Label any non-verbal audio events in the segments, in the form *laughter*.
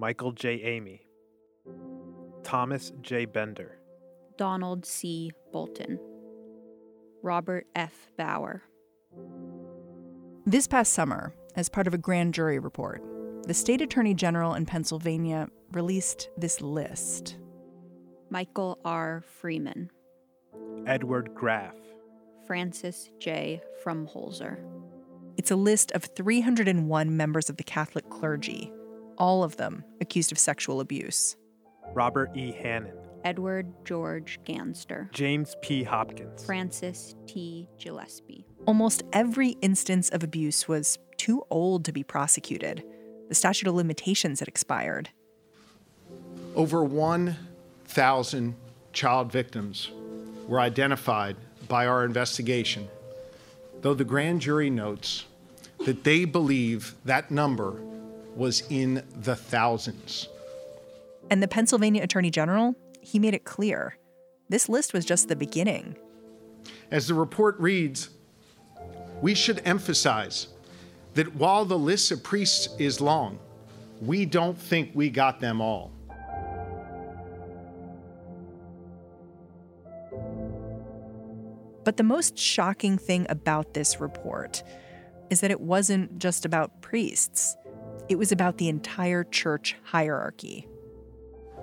Michael J. Amy, Thomas J. Bender, Donald C. Bolton, Robert F. Bauer. This past summer, as part of a grand jury report, the state attorney general in Pennsylvania released this list Michael R. Freeman, Edward Graff, Francis J. Frumholzer. It's a list of 301 members of the Catholic clergy, all of them accused of sexual abuse. Robert E. Hannon, Edward George Ganster, James P. Hopkins, Francis T. Gillespie. Almost every instance of abuse was too old to be prosecuted. The statute of limitations had expired. Over 1,000 child victims were identified by our investigation, though the grand jury notes that they believe that number was in the thousands. And the Pennsylvania Attorney General, he made it clear this list was just the beginning. As the report reads, we should emphasize that while the list of priests is long, we don't think we got them all. But the most shocking thing about this report is that it wasn't just about priests, it was about the entire church hierarchy.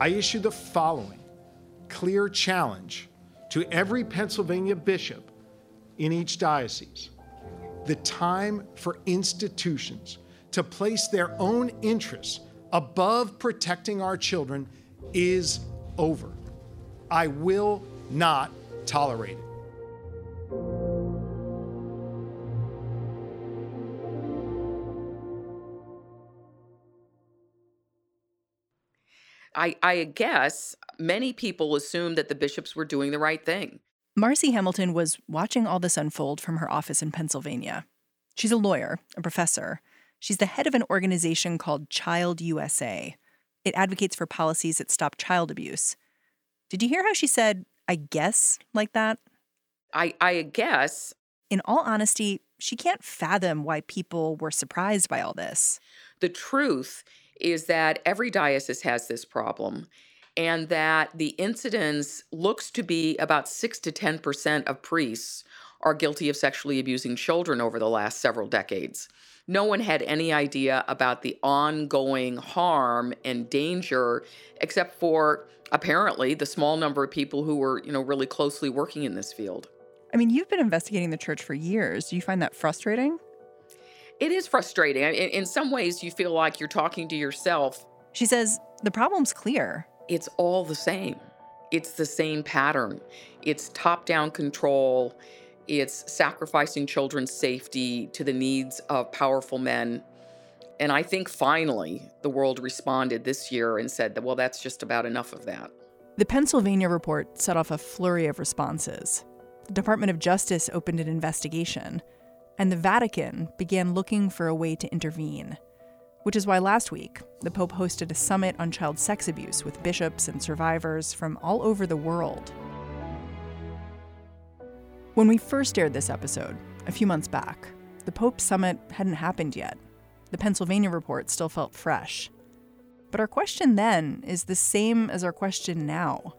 I issue the following clear challenge to every Pennsylvania bishop in each diocese. The time for institutions to place their own interests above protecting our children is over. I will not tolerate it. I, I guess many people assumed that the bishops were doing the right thing. Marci Hamilton was watching all this unfold from her office in Pennsylvania. She's a lawyer, a professor. She's the head of an organization called Child USA. It advocates for policies that stop child abuse. Did you hear how she said, I guess, like that? I, I guess. In all honesty, she can't fathom why people were surprised by all this. The truth is that every diocese has this problem and that the incidence looks to be about 6 to 10% of priests are guilty of sexually abusing children over the last several decades. No one had any idea about the ongoing harm and danger except for apparently the small number of people who were, you know, really closely working in this field. I mean, you've been investigating the church for years. Do you find that frustrating? It is frustrating. In, in some ways, you feel like you're talking to yourself. She says the problem's clear. It's all the same. It's the same pattern. It's top down control. It's sacrificing children's safety to the needs of powerful men. And I think finally the world responded this year and said that, well, that's just about enough of that. The Pennsylvania report set off a flurry of responses. The Department of Justice opened an investigation and the Vatican began looking for a way to intervene. Which is why last week, the Pope hosted a summit on child sex abuse with bishops and survivors from all over the world. When we first aired this episode, a few months back, the Pope summit hadn't happened yet. The Pennsylvania report still felt fresh. But our question then is the same as our question now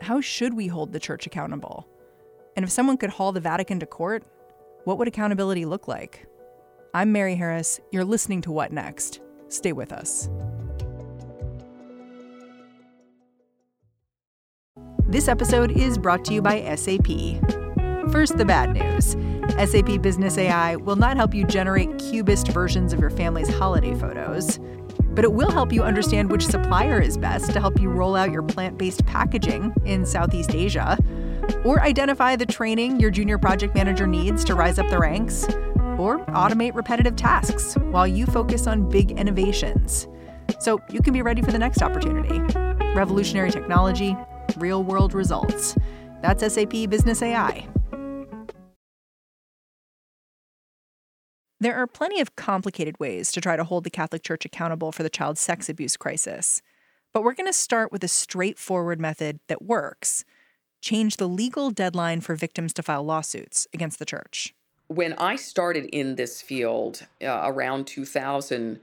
How should we hold the church accountable? And if someone could haul the Vatican to court, what would accountability look like? I'm Mary Harris. You're listening to What Next? Stay with us. This episode is brought to you by SAP. First, the bad news SAP Business AI will not help you generate cubist versions of your family's holiday photos, but it will help you understand which supplier is best to help you roll out your plant based packaging in Southeast Asia Or identify the training your junior project manager needs to rise up the ranks. Or automate repetitive tasks while you focus on big innovations. So you can be ready for the next opportunity. Revolutionary technology, real world results. That's SAP Business AI. There are plenty of complicated ways to try to hold the Catholic Church accountable for the child sex abuse crisis. But we're going to start with a straightforward method that works change the legal deadline for victims to file lawsuits against the church. When I started in this field uh, around 2000,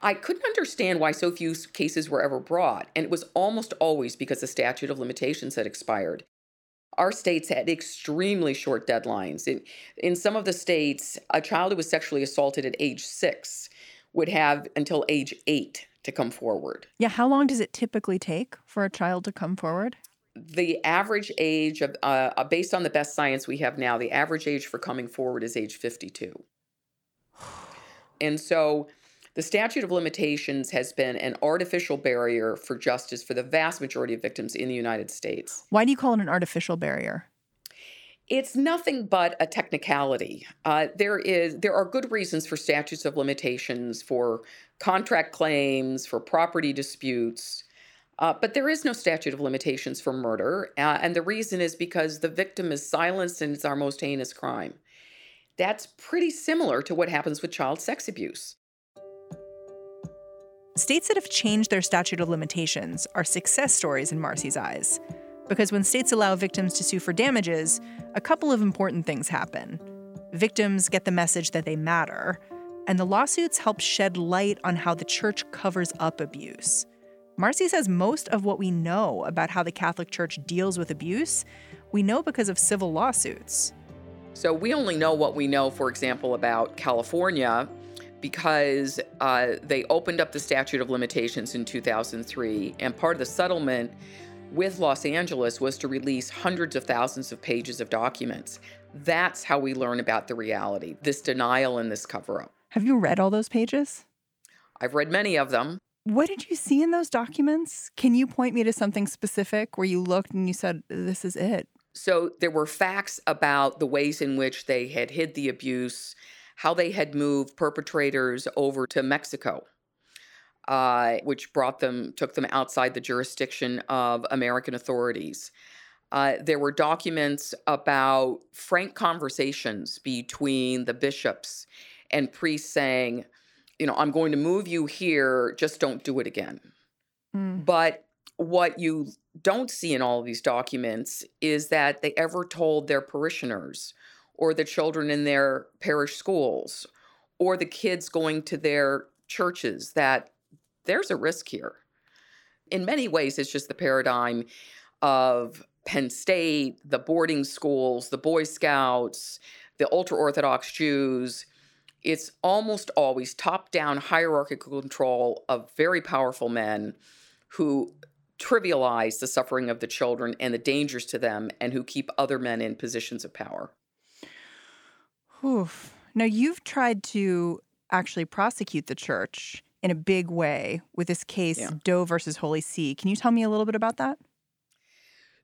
I couldn't understand why so few cases were ever brought. And it was almost always because the statute of limitations had expired. Our states had extremely short deadlines. In, in some of the states, a child who was sexually assaulted at age six would have until age eight to come forward. Yeah, how long does it typically take for a child to come forward? The average age of, uh, uh based on the best science we have now, the average age for coming forward is age 52. And so the statute of limitations has been an artificial barrier for justice for the vast majority of victims in the United States. Why do you call it an artificial barrier? It's nothing but a technicality. Uh, there is there are good reasons for statutes of limitations for contract claims, for property disputes, uh, but there is no statute of limitations for murder, uh, and the reason is because the victim is silenced and it's our most heinous crime. That's pretty similar to what happens with child sex abuse. States that have changed their statute of limitations are success stories in Marci's eyes. Because when states allow victims to sue for damages, a couple of important things happen. Victims get the message that they matter, and the lawsuits help shed light on how the church covers up abuse. Marci says most of what we know about how the Catholic Church deals with abuse, we know because of civil lawsuits. So we only know what we know, for example, about California because uh, they opened up the statute of limitations in 2003, and part of the settlement with Los Angeles was to release hundreds of thousands of pages of documents. That's how we learn about the reality, this denial and this cover up. Have you read all those pages? I've read many of them. What did you see in those documents? Can you point me to something specific where you looked and you said, this is it? So there were facts about the ways in which they had hid the abuse, how they had moved perpetrators over to Mexico, uh, which brought them, took them outside the jurisdiction of American authorities. Uh, there were documents about frank conversations between the bishops and priests saying, you know, I'm going to move you here, just don't do it again. Mm. But what you don't see in all of these documents is that they ever told their parishioners or the children in their parish schools or the kids going to their churches that there's a risk here. In many ways, it's just the paradigm of Penn State, the boarding schools, the Boy Scouts, the ultra Orthodox Jews. It's almost always top down hierarchical control of very powerful men who trivialize the suffering of the children and the dangers to them and who keep other men in positions of power. Oof. Now, you've tried to actually prosecute the church in a big way with this case, yeah. Doe versus Holy See. Can you tell me a little bit about that?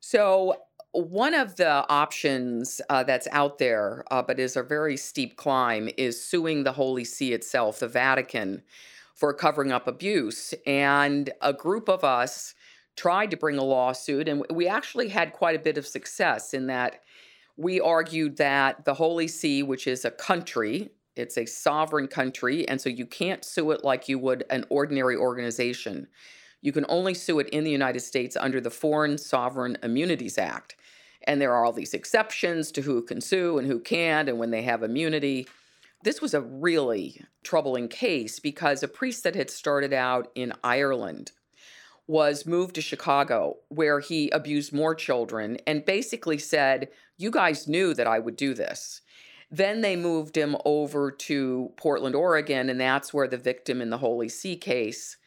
So, one of the options uh, that's out there, uh, but is a very steep climb, is suing the Holy See itself, the Vatican, for covering up abuse. And a group of us tried to bring a lawsuit, and we actually had quite a bit of success in that we argued that the Holy See, which is a country, it's a sovereign country, and so you can't sue it like you would an ordinary organization. You can only sue it in the United States under the Foreign Sovereign Immunities Act. And there are all these exceptions to who can sue and who can't, and when they have immunity. This was a really troubling case because a priest that had started out in Ireland was moved to Chicago, where he abused more children and basically said, You guys knew that I would do this. Then they moved him over to Portland, Oregon, and that's where the victim in the Holy See case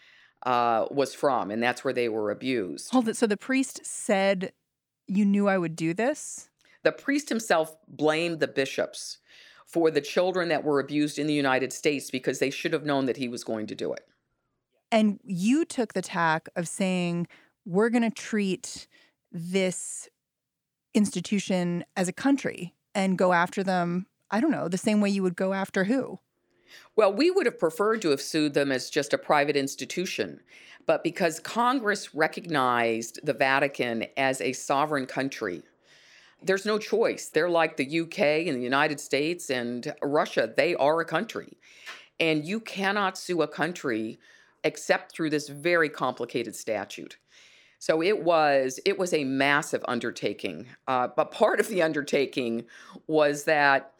uh, was from, and that's where they were abused. Hold it. So the priest said, You knew I would do this? The priest himself blamed the bishops for the children that were abused in the United States because they should have known that he was going to do it. And you took the tack of saying, we're going to treat this institution as a country and go after them, I don't know, the same way you would go after who? Well, we would have preferred to have sued them as just a private institution. But because Congress recognized the Vatican as a sovereign country, there's no choice. They're like the UK and the United States and Russia. They are a country. And you cannot sue a country except through this very complicated statute. So it was it was a massive undertaking. Uh, but part of the undertaking was that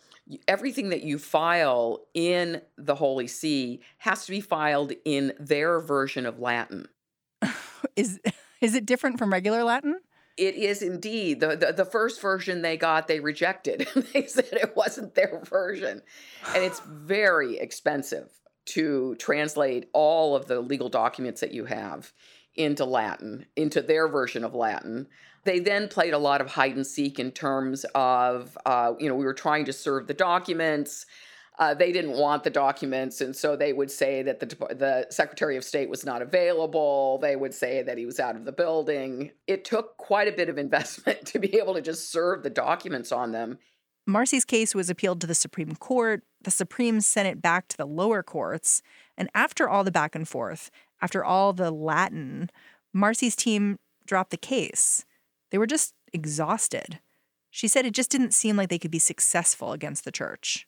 everything that you file in the Holy See has to be filed in their version of Latin. *laughs* is is it different from regular Latin? It is indeed. The, the, the first version they got, they rejected. *laughs* they said it wasn't their version. And it's very expensive to translate all of the legal documents that you have into Latin, into their version of Latin. They then played a lot of hide and seek in terms of, uh, you know, we were trying to serve the documents. Uh, they didn't want the documents, and so they would say that the the Secretary of State was not available. They would say that he was out of the building. It took quite a bit of investment *laughs* to be able to just serve the documents on them. Marci's case was appealed to the Supreme Court. The Supreme sent it back to the lower courts, and after all the back and forth, after all the Latin, Marci's team dropped the case. They were just exhausted. She said it just didn't seem like they could be successful against the church.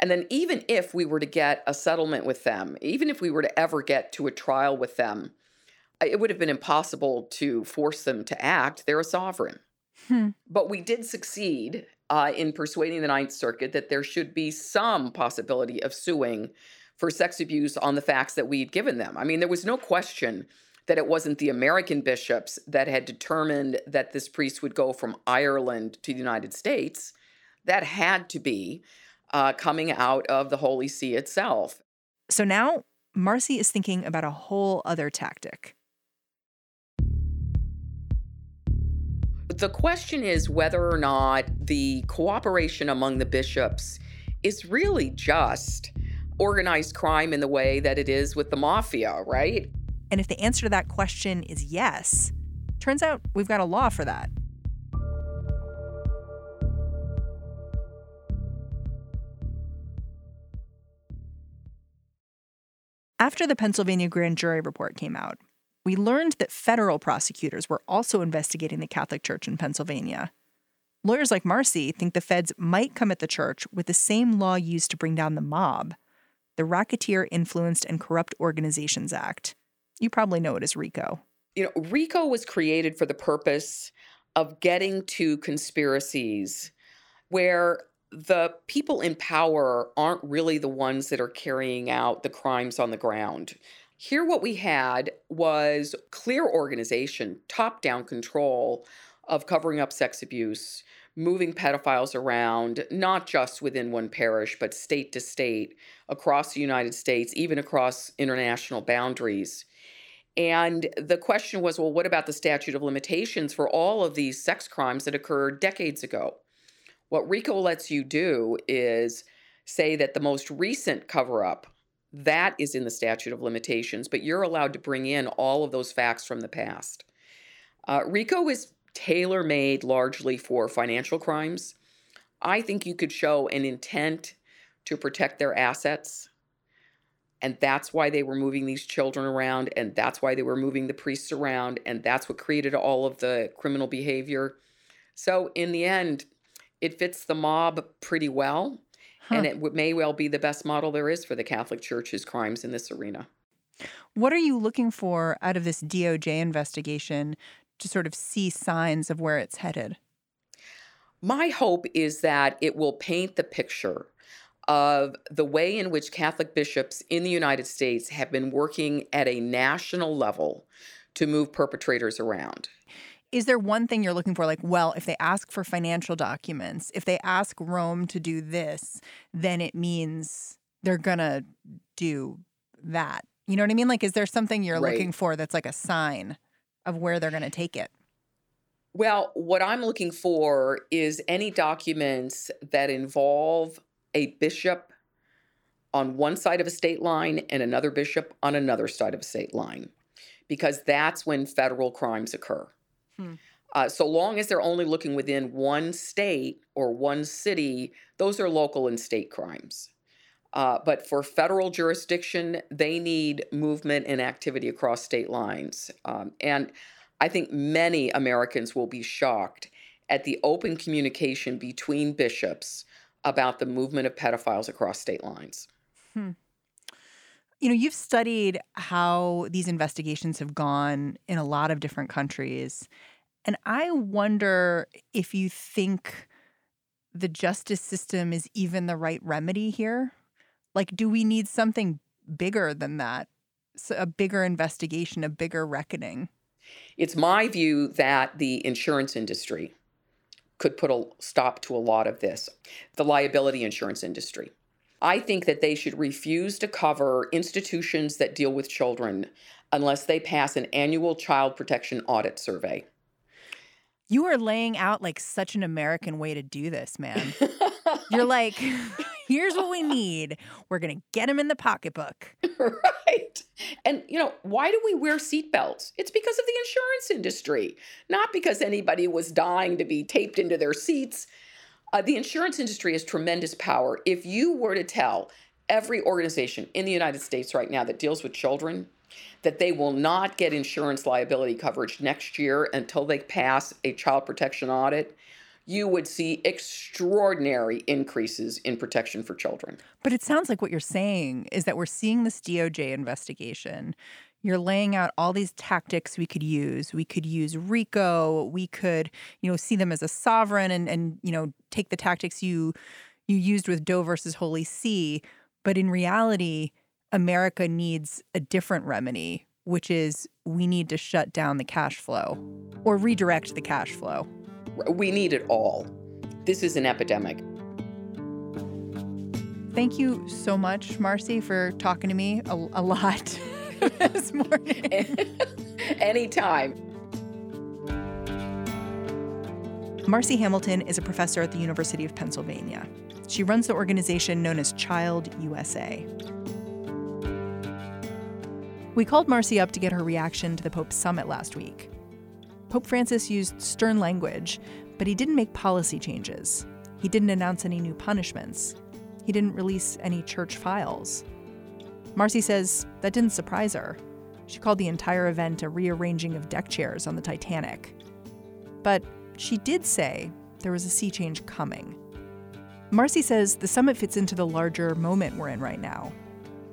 And then, even if we were to get a settlement with them, even if we were to ever get to a trial with them, it would have been impossible to force them to act. They're a sovereign. Hmm. But we did succeed uh, in persuading the Ninth Circuit that there should be some possibility of suing for sex abuse on the facts that we'd given them. I mean, there was no question that it wasn't the American bishops that had determined that this priest would go from Ireland to the United States. That had to be uh, coming out of the Holy See itself. So now Marci is thinking about a whole other tactic. The question is whether or not the cooperation among the bishops is really just organized crime in the way that it is with the mafia, right? And if the answer to that question is yes, turns out we've got a law for that. After the Pennsylvania grand jury report came out, we learned that federal prosecutors were also investigating the Catholic Church in Pennsylvania. Lawyers like Marci think the feds might come at the church with the same law used to bring down the mob the Racketeer Influenced and Corrupt Organizations Act. You probably know it as RICO. You know, RICO was created for the purpose of getting to conspiracies where the people in power aren't really the ones that are carrying out the crimes on the ground. Here, what we had was clear organization, top down control of covering up sex abuse, moving pedophiles around, not just within one parish, but state to state, across the United States, even across international boundaries. And the question was well, what about the statute of limitations for all of these sex crimes that occurred decades ago? What RICO lets you do is say that the most recent cover up that is in the statute of limitations, but you're allowed to bring in all of those facts from the past. Uh, RICO is tailor made largely for financial crimes. I think you could show an intent to protect their assets and that's why they were moving these children around. And that's why they were moving the priests around. And that's what created all of the criminal behavior. So, in the end, it fits the mob pretty well. Huh. And it may well be the best model there is for the Catholic Church's crimes in this arena. What are you looking for out of this DOJ investigation to sort of see signs of where it's headed? My hope is that it will paint the picture of the way in which Catholic bishops in the United States have been working at a national level to move perpetrators around. Is there one thing you're looking for? Like, well, if they ask for financial documents, if they ask Rome to do this, then it means they're going to do that. You know what I mean? Like, is there something you're right. looking for that's like a sign of where they're going to take it? Well, what I'm looking for is any documents that involve a bishop on one side of a state line and another bishop on another side of a state line, because that's when federal crimes occur. Hmm. Uh, so long as they're only looking within one state or one city, those are local and state crimes. Uh, but for federal jurisdiction, they need movement and activity across state lines. Um, and I think many Americans will be shocked at the open communication between bishops about the movement of pedophiles across state lines. Hmm. You know, you've studied how these investigations have gone in a lot of different countries. And I wonder if you think the justice system is even the right remedy here. Like, do we need something bigger than that? So a bigger investigation, a bigger reckoning? It's my view that the insurance industry could put a stop to a lot of this, the liability insurance industry. I think that they should refuse to cover institutions that deal with children unless they pass an annual child protection audit survey. You are laying out like such an American way to do this, man. *laughs* You're like, here's what we need. We're going to get him in the pocketbook. *laughs* right. And, you know, why do we wear seatbelts? It's because of the insurance industry, not because anybody was dying to be taped into their seats. Uh, the insurance industry has tremendous power. If you were to tell every organization in the United States right now that deals with children that they will not get insurance liability coverage next year until they pass a child protection audit, you would see extraordinary increases in protection for children. But it sounds like what you're saying is that we're seeing this DOJ investigation. You're laying out all these tactics we could use. We could use RICO. We could, you know, see them as a sovereign and and you know take the tactics you you used with Doe versus Holy See. But in reality, America needs a different remedy, which is we need to shut down the cash flow or redirect the cash flow. We need it all. This is an epidemic. Thank you so much, Marci, for talking to me a, a lot *laughs* this morning. *laughs* Anytime. Marci Hamilton is a professor at the University of Pennsylvania. She runs the organization known as Child USA. We called Marci up to get her reaction to the Pope's summit last week. Pope Francis used stern language, but he didn't make policy changes. He didn't announce any new punishments. He didn't release any church files. Marci says that didn't surprise her. She called the entire event a rearranging of deck chairs on the Titanic. But she did say there was a sea change coming. Marci says the summit fits into the larger moment we're in right now.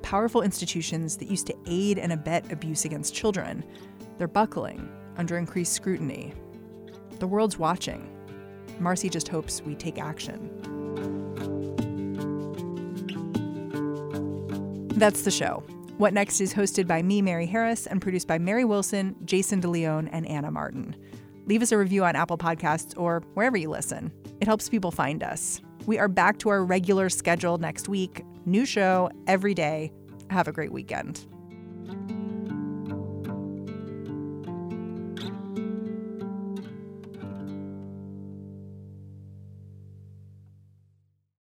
Powerful institutions that used to aid and abet abuse against children, they're buckling under increased scrutiny. The world's watching. Marci just hopes we take action. That's the show. What Next is hosted by me, Mary Harris, and produced by Mary Wilson, Jayson De Leon, and Anna Martin. Leave us a review on Apple Podcasts or wherever you listen. It helps people find us. We are back to our regular schedule next week. New show every day. Have a great weekend.